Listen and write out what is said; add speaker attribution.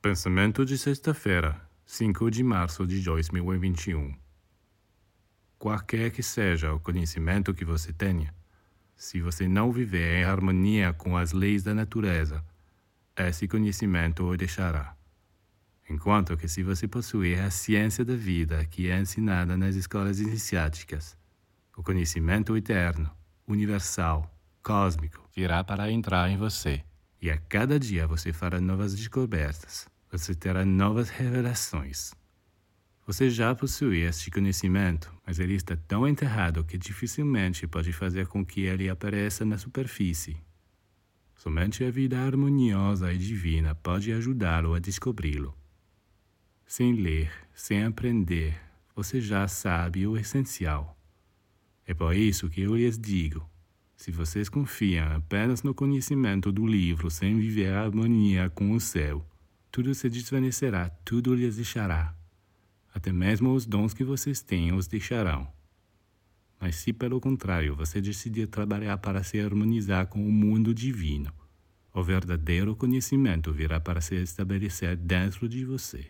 Speaker 1: Pensamento de sexta-feira, 5 de março de 2021. Qualquer que seja o conhecimento que você tenha, se você não viver em harmonia com as leis da natureza, esse conhecimento o deixará. Enquanto que se você possuir a ciência da vida que é ensinada nas escolas iniciáticas, o conhecimento eterno, universal, cósmico, virá para entrar em você. E a cada dia você fará novas descobertas, você terá novas revelações. Você já possui este conhecimento, mas ele está tão enterrado que dificilmente pode fazer com que ele apareça na superfície. Somente a vida harmoniosa e divina pode ajudá-lo a descobri-lo. Sem ler, sem aprender, você já sabe o essencial. É por isso que eu lhes digo: se vocês confiam apenas no conhecimento do livro sem viver a harmonia com o céu, tudo se desvanecerá, tudo lhes deixará. Até mesmo os dons que vocês têm os deixarão. Mas se pelo contrário você decidir trabalhar para se harmonizar com o mundo divino, o verdadeiro conhecimento virá para se estabelecer dentro de você.